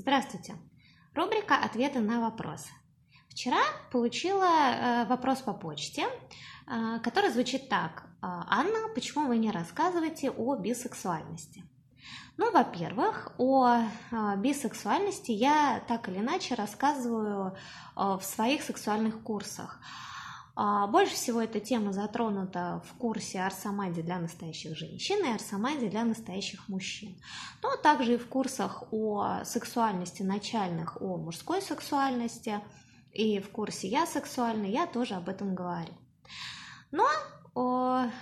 Здравствуйте. Рубрика «Ответы на вопросы». Вчера получила э, вопрос по почте, э, который звучит так. «Э, Анна, почему вы не рассказываете о бисексуальности? Ну, во-первых, о бисексуальности я так или иначе рассказываю в своих сексуальных курсах. А, больше всего эта тема затронута в курсе Арсамади для настоящих женщин и Арсамади для настоящих мужчин. Но также и в курсах о сексуальности начальных, о мужской сексуальности и в курсе «Я сексуальный» я тоже об этом говорю. Но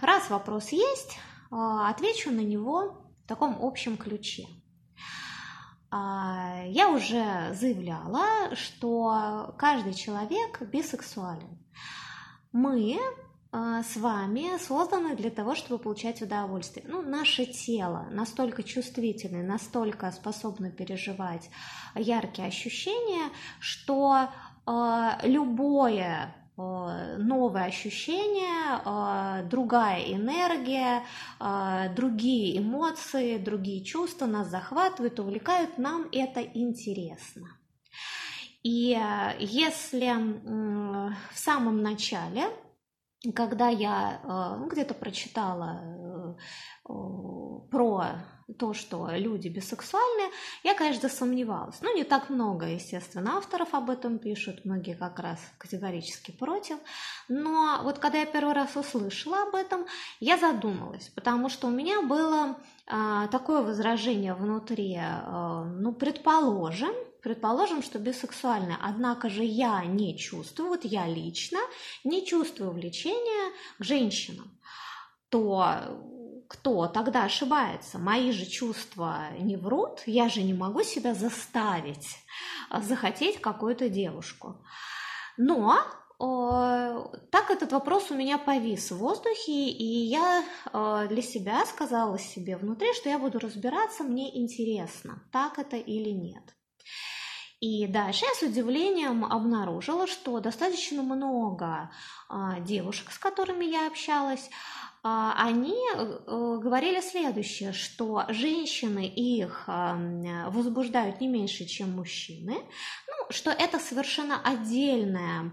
раз вопрос есть, отвечу на него в таком общем ключе. А, я уже заявляла, что каждый человек бисексуален мы а, с вами созданы для того, чтобы получать удовольствие. Ну, наше тело настолько чувствительное, настолько способно переживать яркие ощущения, что э, любое новое ощущение, э, другая энергия, другие эмоции, другие чувства нас захватывают, увлекают, нам это интересно. И э, если в самом начале, когда я э, ну, где-то прочитала э, про то, что люди бисексуальны, я, конечно, сомневалась. Ну, не так много, естественно, авторов об этом пишут, многие как раз категорически против. Но вот когда я первый раз услышала об этом, я задумалась, потому что у меня было а, такое возражение внутри, а, ну, предположим, Предположим, что бисексуальная, однако же я не чувствую, вот я лично не чувствую влечения к женщинам, то кто тогда ошибается? Мои же чувства не врут, я же не могу себя заставить захотеть какую-то девушку. Но так этот вопрос у меня повис в воздухе, и я для себя сказала себе внутри, что я буду разбираться, мне интересно, так это или нет. И дальше я с удивлением обнаружила, что достаточно много а, девушек, с которыми я общалась, а, они э, говорили следующее, что женщины их возбуждают не меньше, чем мужчины, ну, что это совершенно отдельное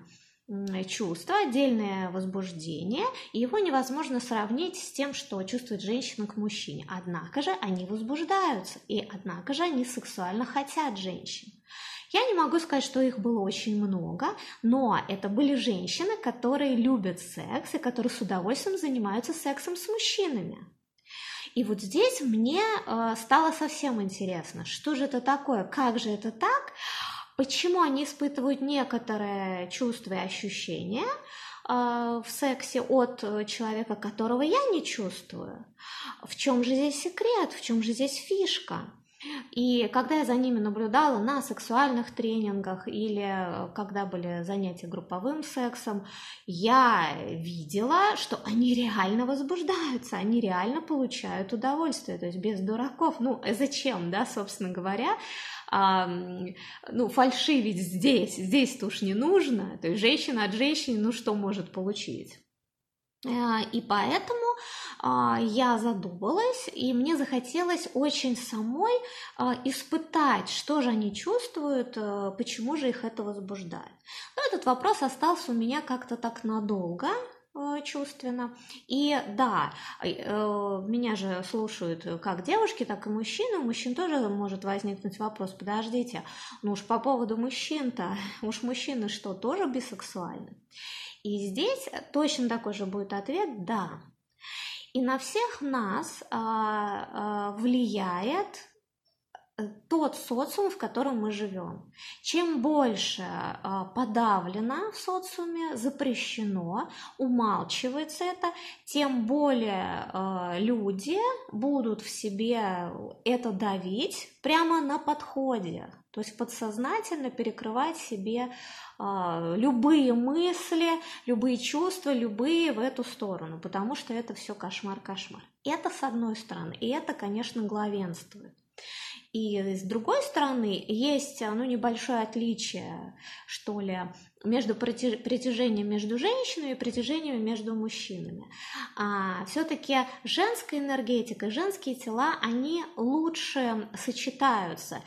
чувство, отдельное возбуждение, и его невозможно сравнить с тем, что чувствует женщина к мужчине. Однако же они возбуждаются, и однако же они сексуально хотят женщин. Я не могу сказать, что их было очень много, но это были женщины, которые любят секс и которые с удовольствием занимаются сексом с мужчинами. И вот здесь мне э, стало совсем интересно, что же это такое, как же это так, почему они испытывают некоторые чувства и ощущения э, в сексе от человека, которого я не чувствую. В чем же здесь секрет, в чем же здесь фишка? И когда я за ними наблюдала на сексуальных тренингах или э, когда были занятия групповым сексом, я видела, что они реально возбуждаются, они реально получают удовольствие, то есть без дураков. Ну, зачем, да, собственно говоря, а, ну, фальшивить здесь, здесь-то уж не нужно, то есть женщина от женщины, ну, что может получить? Э, и поэтому я задумалась, и мне захотелось очень самой а, испытать, что же они чувствуют, э, почему же их это возбуждает. Но этот вопрос остался у меня как-то так надолго, э, чувственно. И да, меня же слушают как девушки, так и мужчины. У мужчин тоже может возникнуть вопрос, подождите, ну уж по поводу мужчин-то, уж мужчины что, тоже бисексуальны? И здесь точно такой же будет ответ «да». И на всех нас а, а, влияет э, тот социум, в котором мы живем. Чем больше а, подавлено в социуме, запрещено, умалчивается это, тем более люди будут в себе это давить прямо на подходе. То есть подсознательно перекрывать себе э, любые мысли, любые чувства, любые в эту сторону, потому что это все кошмар-кошмар. Это с одной стороны, и это, конечно, главенствует. И с другой стороны, есть ну, небольшое отличие, что ли, между притяжением между женщинами и притяжением между мужчинами. А, все-таки женская энергетика, женские тела, они лучше сочетаются.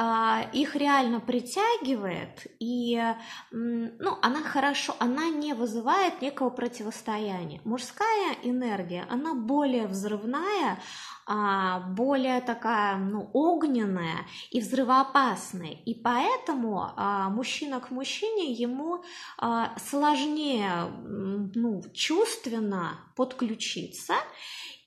А, их реально притягивает, и ну, она хорошо, она не вызывает некого противостояния. Мужская энергия, она более взрывная, более такая ну, огненная и взрывоопасная. И поэтому а, мужчина к мужчине ему сложнее ну, чувственно подключиться.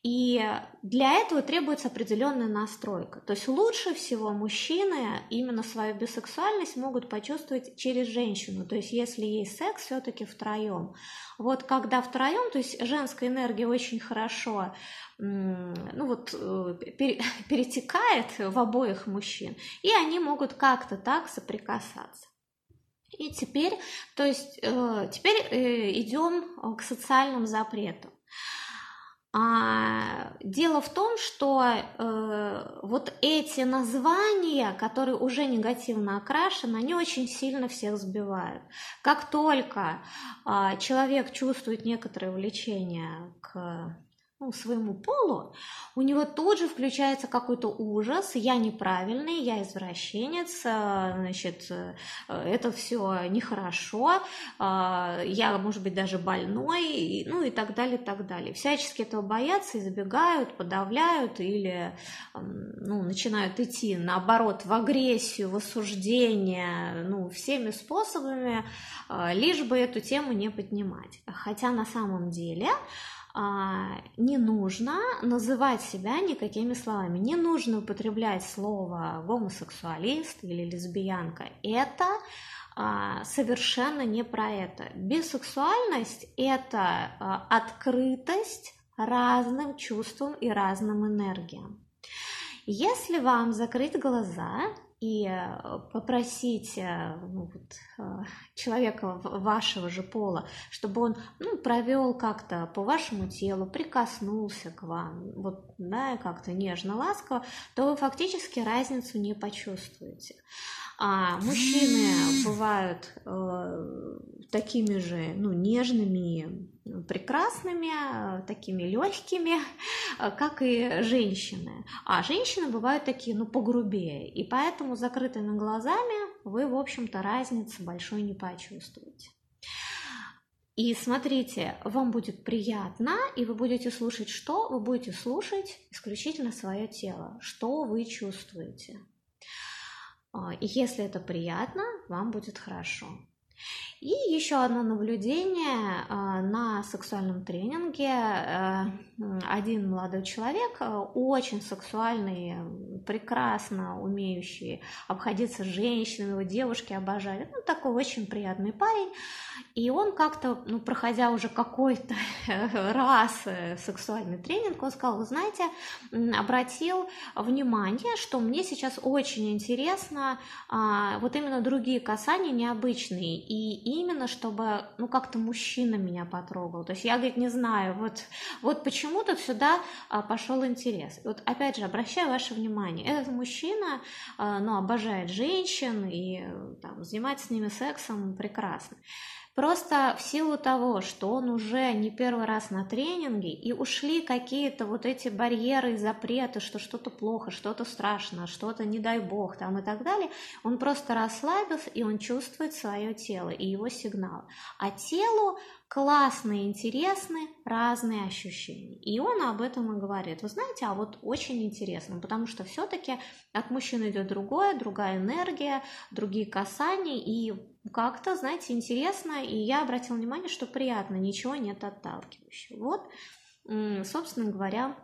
И для этого требуется определенная настройка. То есть лучше всего мужчины именно свою бисексуальность могут почувствовать через женщину. То есть если есть секс, все-таки втроем. Вот когда втроем, то есть женская энергия очень хорошо ну вот, э, перетекает в обоих мужчин, и они могут как-то так соприкасаться. И теперь, то есть, э, теперь э, идем к социальным запретам. А, дело в том, что э, вот эти названия, которые уже негативно окрашены, они очень сильно всех сбивают. Как только э, человек чувствует некоторое влечение к ну, своему полу, у него тут же включается какой-то ужас, я неправильный, я извращенец, э, значит, э, это все нехорошо, э, я, может быть, даже больной, ну и так далее, и так далее. Всячески этого боятся, избегают, подавляют или ну, начинают идти, наоборот, в агрессию, в осуждение, ну, всеми способами, лишь бы эту тему не поднимать. Хотя на самом деле не нужно называть себя никакими словами. Не нужно употреблять слово гомосексуалист или лесбиянка. Это а, совершенно не про это. Бисексуальность – это а, открытость разным чувствам и разным энергиям. Если вам закрыть глаза и э, попросить э, ну, вот, э, человека вашего же пола, чтобы он ну, провел как-то по вашему телу, прикоснулся к вам, вот, да, как-то нежно, ласково, то вы фактически разницу не почувствуете. А мужчины бывают э, такими же, ну, нежными, прекрасными, э, такими легкими, э, как и женщины. А женщины бывают такие, ну, погрубее. И поэтому закрытыми глазами вы, в общем-то, разницы большой не почувствуете. И смотрите, вам будет приятно, и вы будете слушать что? Вы будете слушать исключительно свое тело, что вы чувствуете. А, и если это приятно, вам будет хорошо. И еще одно наблюдение а, на сексуальном тренинге. Э, один молодой человек, э, очень сексуальный, прекрасно умеющий обходиться с женщинами, его девушки обожали. Ну, такой очень приятный парень. И он как-то, ну, проходя уже какой-то раз э, сексуальный тренинг, он сказал, вы знаете, обратил внимание, что мне сейчас очень интересно а, вот именно другие касания необычные. И именно, чтобы, ну, как-то мужчина меня потрогал. То есть я, говорит, не знаю, вот, вот почему-то сюда а, пошел интерес. Вот опять же, обращаю ваше внимание, этот мужчина, а, ну, обожает женщин и там, занимается с ними сексом прекрасно. Просто в силу того, что он уже не первый раз на тренинге, и ушли какие-то вот эти барьеры и запреты, что что-то плохо, что-то страшно, что-то не дай бог там и так далее, он просто расслабился, и он чувствует свое тело и его сигнал. А телу классные, интересные, разные ощущения. И он об этом и говорит. Вы знаете, а вот очень интересно, потому что все-таки от мужчин идет другое, другая энергия, другие касания, и как-то, знаете, интересно, и я обратила внимание, что приятно, ничего нет отталкивающего. Вот, собственно говоря,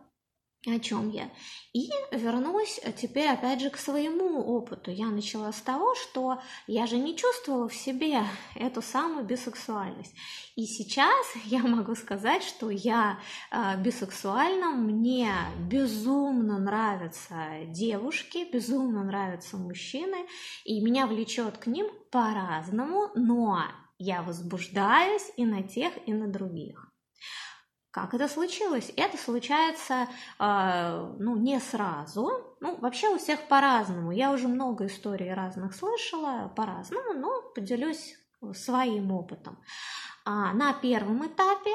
о чем я. И вернусь теперь опять же к своему опыту. Я начала с того, что я же не чувствовала в себе эту самую бисексуальность. И сейчас я могу сказать, что я э, бисексуальна, мне безумно нравятся девушки, безумно нравятся мужчины, и меня влечет к ним по-разному, но я возбуждаюсь и на тех, и на других. Как это случилось? Это случается, э, ну, не сразу. Ну, вообще у всех по-разному. Я уже много историй разных слышала, по-разному, но поделюсь своим опытом. А, на первом этапе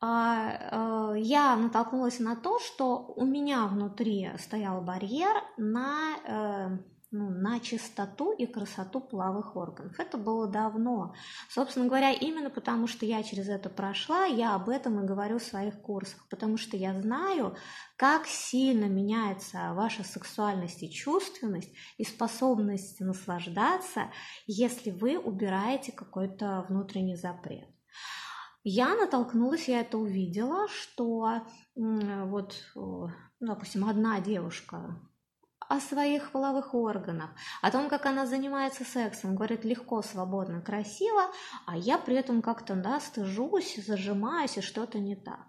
а, э, я натолкнулась на то, что у меня внутри стоял барьер на э, ну, на чистоту и красоту половых органов. Это было давно. Собственно говоря, именно потому что я через это прошла, я об этом и говорю в своих курсах, потому что я знаю, как сильно меняется ваша сексуальность и чувственность и способность наслаждаться, если вы убираете какой-то внутренний запрет. Я натолкнулась, я это увидела, что вот, допустим, одна девушка о своих половых органах, о том, как она занимается сексом, говорит легко, свободно, красиво, а я при этом как-то, да, стыжусь, зажимаюсь, и что-то не так.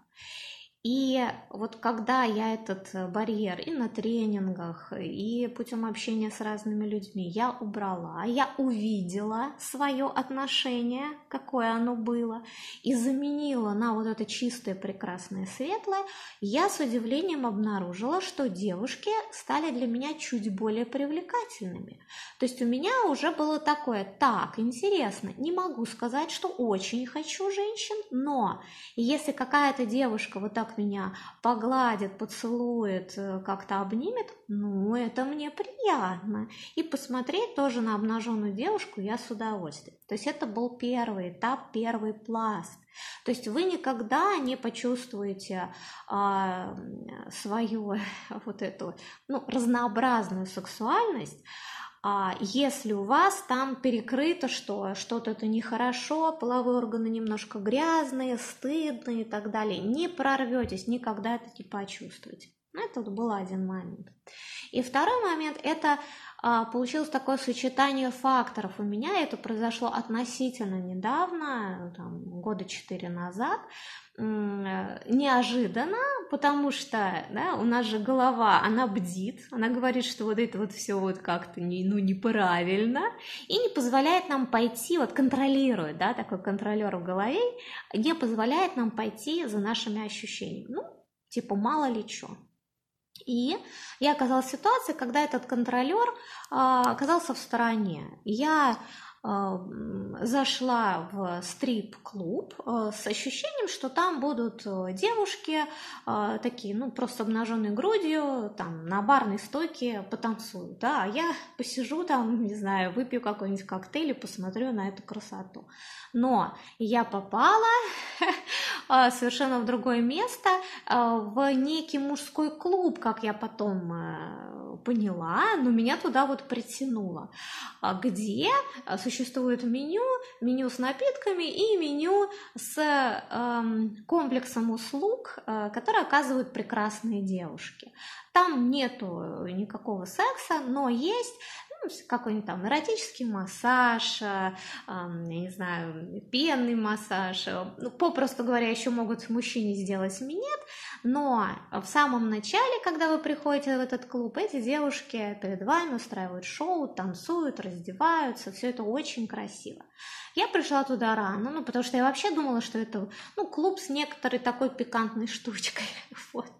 И вот когда я этот э, барьер и на тренингах, и путем общения с разными людьми я убрала, я увидела свое отношение, какое оно было, и заменила на вот это чистое, прекрасное, светлое, я с удивлением обнаружила, что девушки стали для меня чуть более привлекательными. То есть у меня уже было такое, так, интересно, не могу сказать, что очень хочу женщин, но если какая-то девушка вот так так меня погладит, поцелует, э, как-то обнимет, ну, это мне приятно. И посмотреть тоже на обнаженную девушку я с удовольствием. То есть это был первый этап, первый пласт. То есть вы никогда не почувствуете а, свою вот эту ну, разнообразную сексуальность, если у вас там перекрыто, что что-то это нехорошо, половые органы немножко грязные, стыдные и так далее, не прорветесь, никогда это не почувствуете. Ну, это вот был один момент. И второй момент – это а, получилось такое сочетание факторов. У меня это произошло относительно недавно, там, года четыре назад, неожиданно, потому что да, у нас же голова, она бдит, она говорит, что вот это вот все вот как-то не, ну, неправильно, и не позволяет нам пойти, вот контролирует, да, такой контролер в голове, не позволяет нам пойти за нашими ощущениями. Ну, типа, мало ли что. И я оказалась в ситуации, когда этот контролер а, оказался в стороне. Я зашла в стрип-клуб а, с ощущением, что там будут э, девушки такие, ну, просто обнаженной грудью, там, на барной стойке потанцуют, да, а я посижу там, не знаю, выпью какой-нибудь коктейль и посмотрю на эту красоту. Но я попала совершенно в другое место, в некий мужской клуб, как я потом э, поняла, но меня туда вот притянуло, где существует меню, меню с напитками и меню с э, комплексом услуг, э, которые оказывают прекрасные девушки. Там нету никакого секса, но есть какой-нибудь там эротический массаж, э, я не знаю, пенный массаж, э, ну, попросту говоря, еще могут мужчине сделать минет, но в самом начале, когда вы приходите в этот клуб, эти девушки перед вами устраивают шоу, танцуют, раздеваются, все это очень красиво. Я пришла туда рано, ну, потому что я вообще думала, что это, ну, клуб с некоторой такой пикантной штучкой, вот.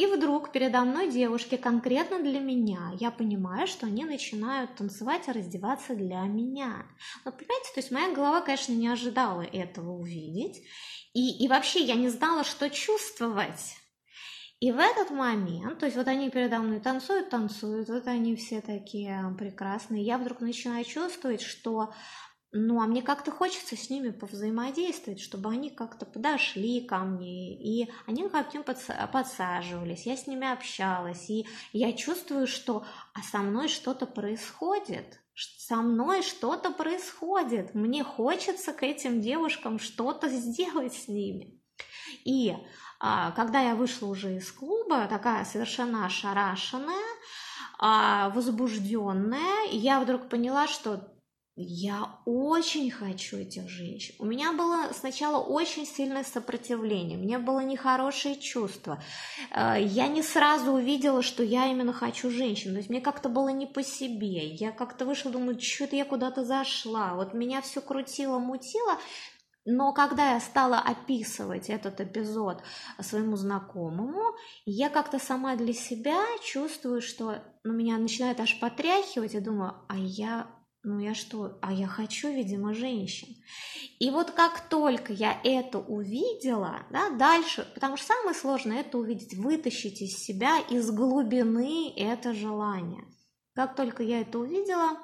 И вдруг передо мной девушки конкретно для меня. Я понимаю, что они начинают танцевать и раздеваться для меня. Но понимаете, то есть моя голова, конечно, не ожидала этого увидеть. И, и вообще я не знала, что чувствовать. И в этот момент, то есть вот они передо мной танцуют, танцуют, вот они все такие прекрасные, я вдруг начинаю чувствовать, что ну, а мне как-то хочется с ними повзаимодействовать, чтобы они как-то подошли ко мне, и они мне подсаживались, я с ними общалась, и я чувствую, что а со мной что-то происходит, со мной что-то происходит, мне хочется к этим девушкам что-то сделать с ними. И а, когда я вышла уже из клуба, такая совершенно ошарашенная, а, возбужденная, я вдруг поняла, что я очень хочу этих женщин. У меня было сначала очень сильное сопротивление, мне было нехорошее чувство. Э, я не сразу увидела, что я именно хочу женщин. То есть мне как-то было не по себе. Я как-то вышла, думаю, что-то я куда-то зашла. Вот меня все крутило, мутило. Но когда я стала описывать этот эпизод своему знакомому, я как-то сама для себя чувствую, что ну, меня начинает аж потряхивать, и думаю, а я ну я что, а я хочу, видимо, женщин. И вот как только я это увидела, да, дальше, потому что самое сложное это увидеть, вытащить из себя, из глубины это желание. Как только я это увидела,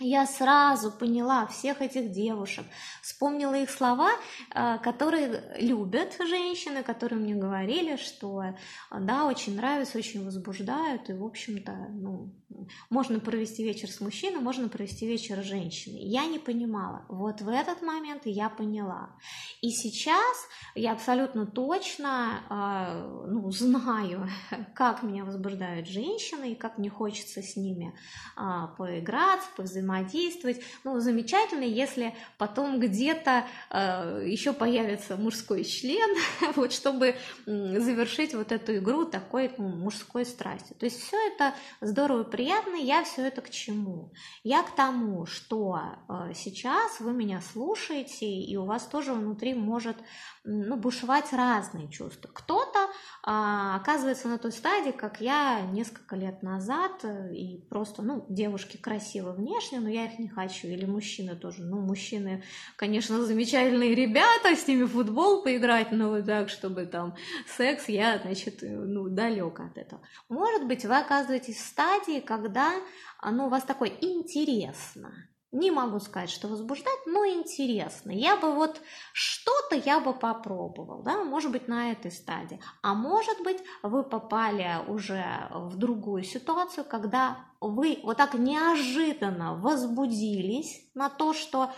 я сразу поняла всех этих девушек, вспомнила их слова, э, которые любят женщины, которые мне говорили, что да, очень нравится, очень возбуждают, и, в общем-то, ну, можно провести вечер с мужчиной, можно провести вечер с женщиной. Я не понимала. Вот в этот момент я поняла. И сейчас я абсолютно точно э, ну, знаю, как меня возбуждают женщины и как мне хочется с ними э, поиграться, повзаимодействовать. Ну, замечательно, если потом где-то э, еще появится мужской член, вот, чтобы завершить вот эту игру такой ну, мужской страстью. То есть все это здорово, приятно приятно, я все это к чему? Я к тому, что э, сейчас вы меня слушаете, и у вас тоже внутри может ну, бушевать разные чувства. Кто-то а, оказывается на той стадии, как я несколько лет назад, э, и просто, ну, девушки красивы внешне, но я их не хочу, или мужчины тоже. Ну, мужчины, конечно, замечательные ребята, с ними футбол поиграть, но вот так, чтобы там секс, я, значит, э, ну, далек от этого. Может быть, вы оказываетесь в стадии, когда оно у вас такое интересно, не могу сказать, что возбуждать, но интересно. Я бы вот что-то я бы попробовал, да, может быть, на этой стадии. А может быть, вы попали уже в другую ситуацию, когда вы вот так неожиданно возбудились на то, что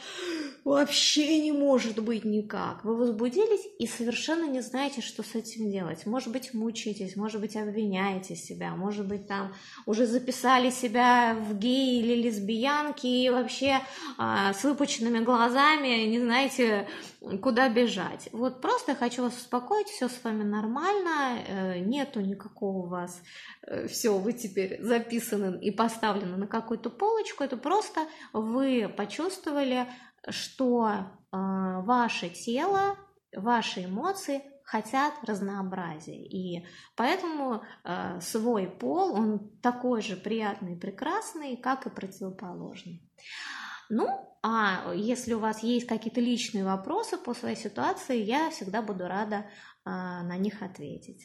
вообще не может быть никак. Вы возбудились и совершенно не знаете, что с этим делать. Может быть, мучаетесь, может быть, обвиняете себя, может быть, там уже записали себя в геи или лесбиянки и вообще а, с выпученными глазами не знаете, куда бежать. Вот просто хочу вас успокоить, все с вами нормально, э, нету никакого у вас, э, все, вы теперь записаны и поставлены на какую-то полочку, это просто вы почувствовали, что э, ваше тело, ваши эмоции хотят разнообразия. И поэтому э, свой пол, он такой же приятный и прекрасный, как и противоположный. Ну, а если у вас есть какие-то личные вопросы по своей ситуации, я всегда буду рада а, на них ответить.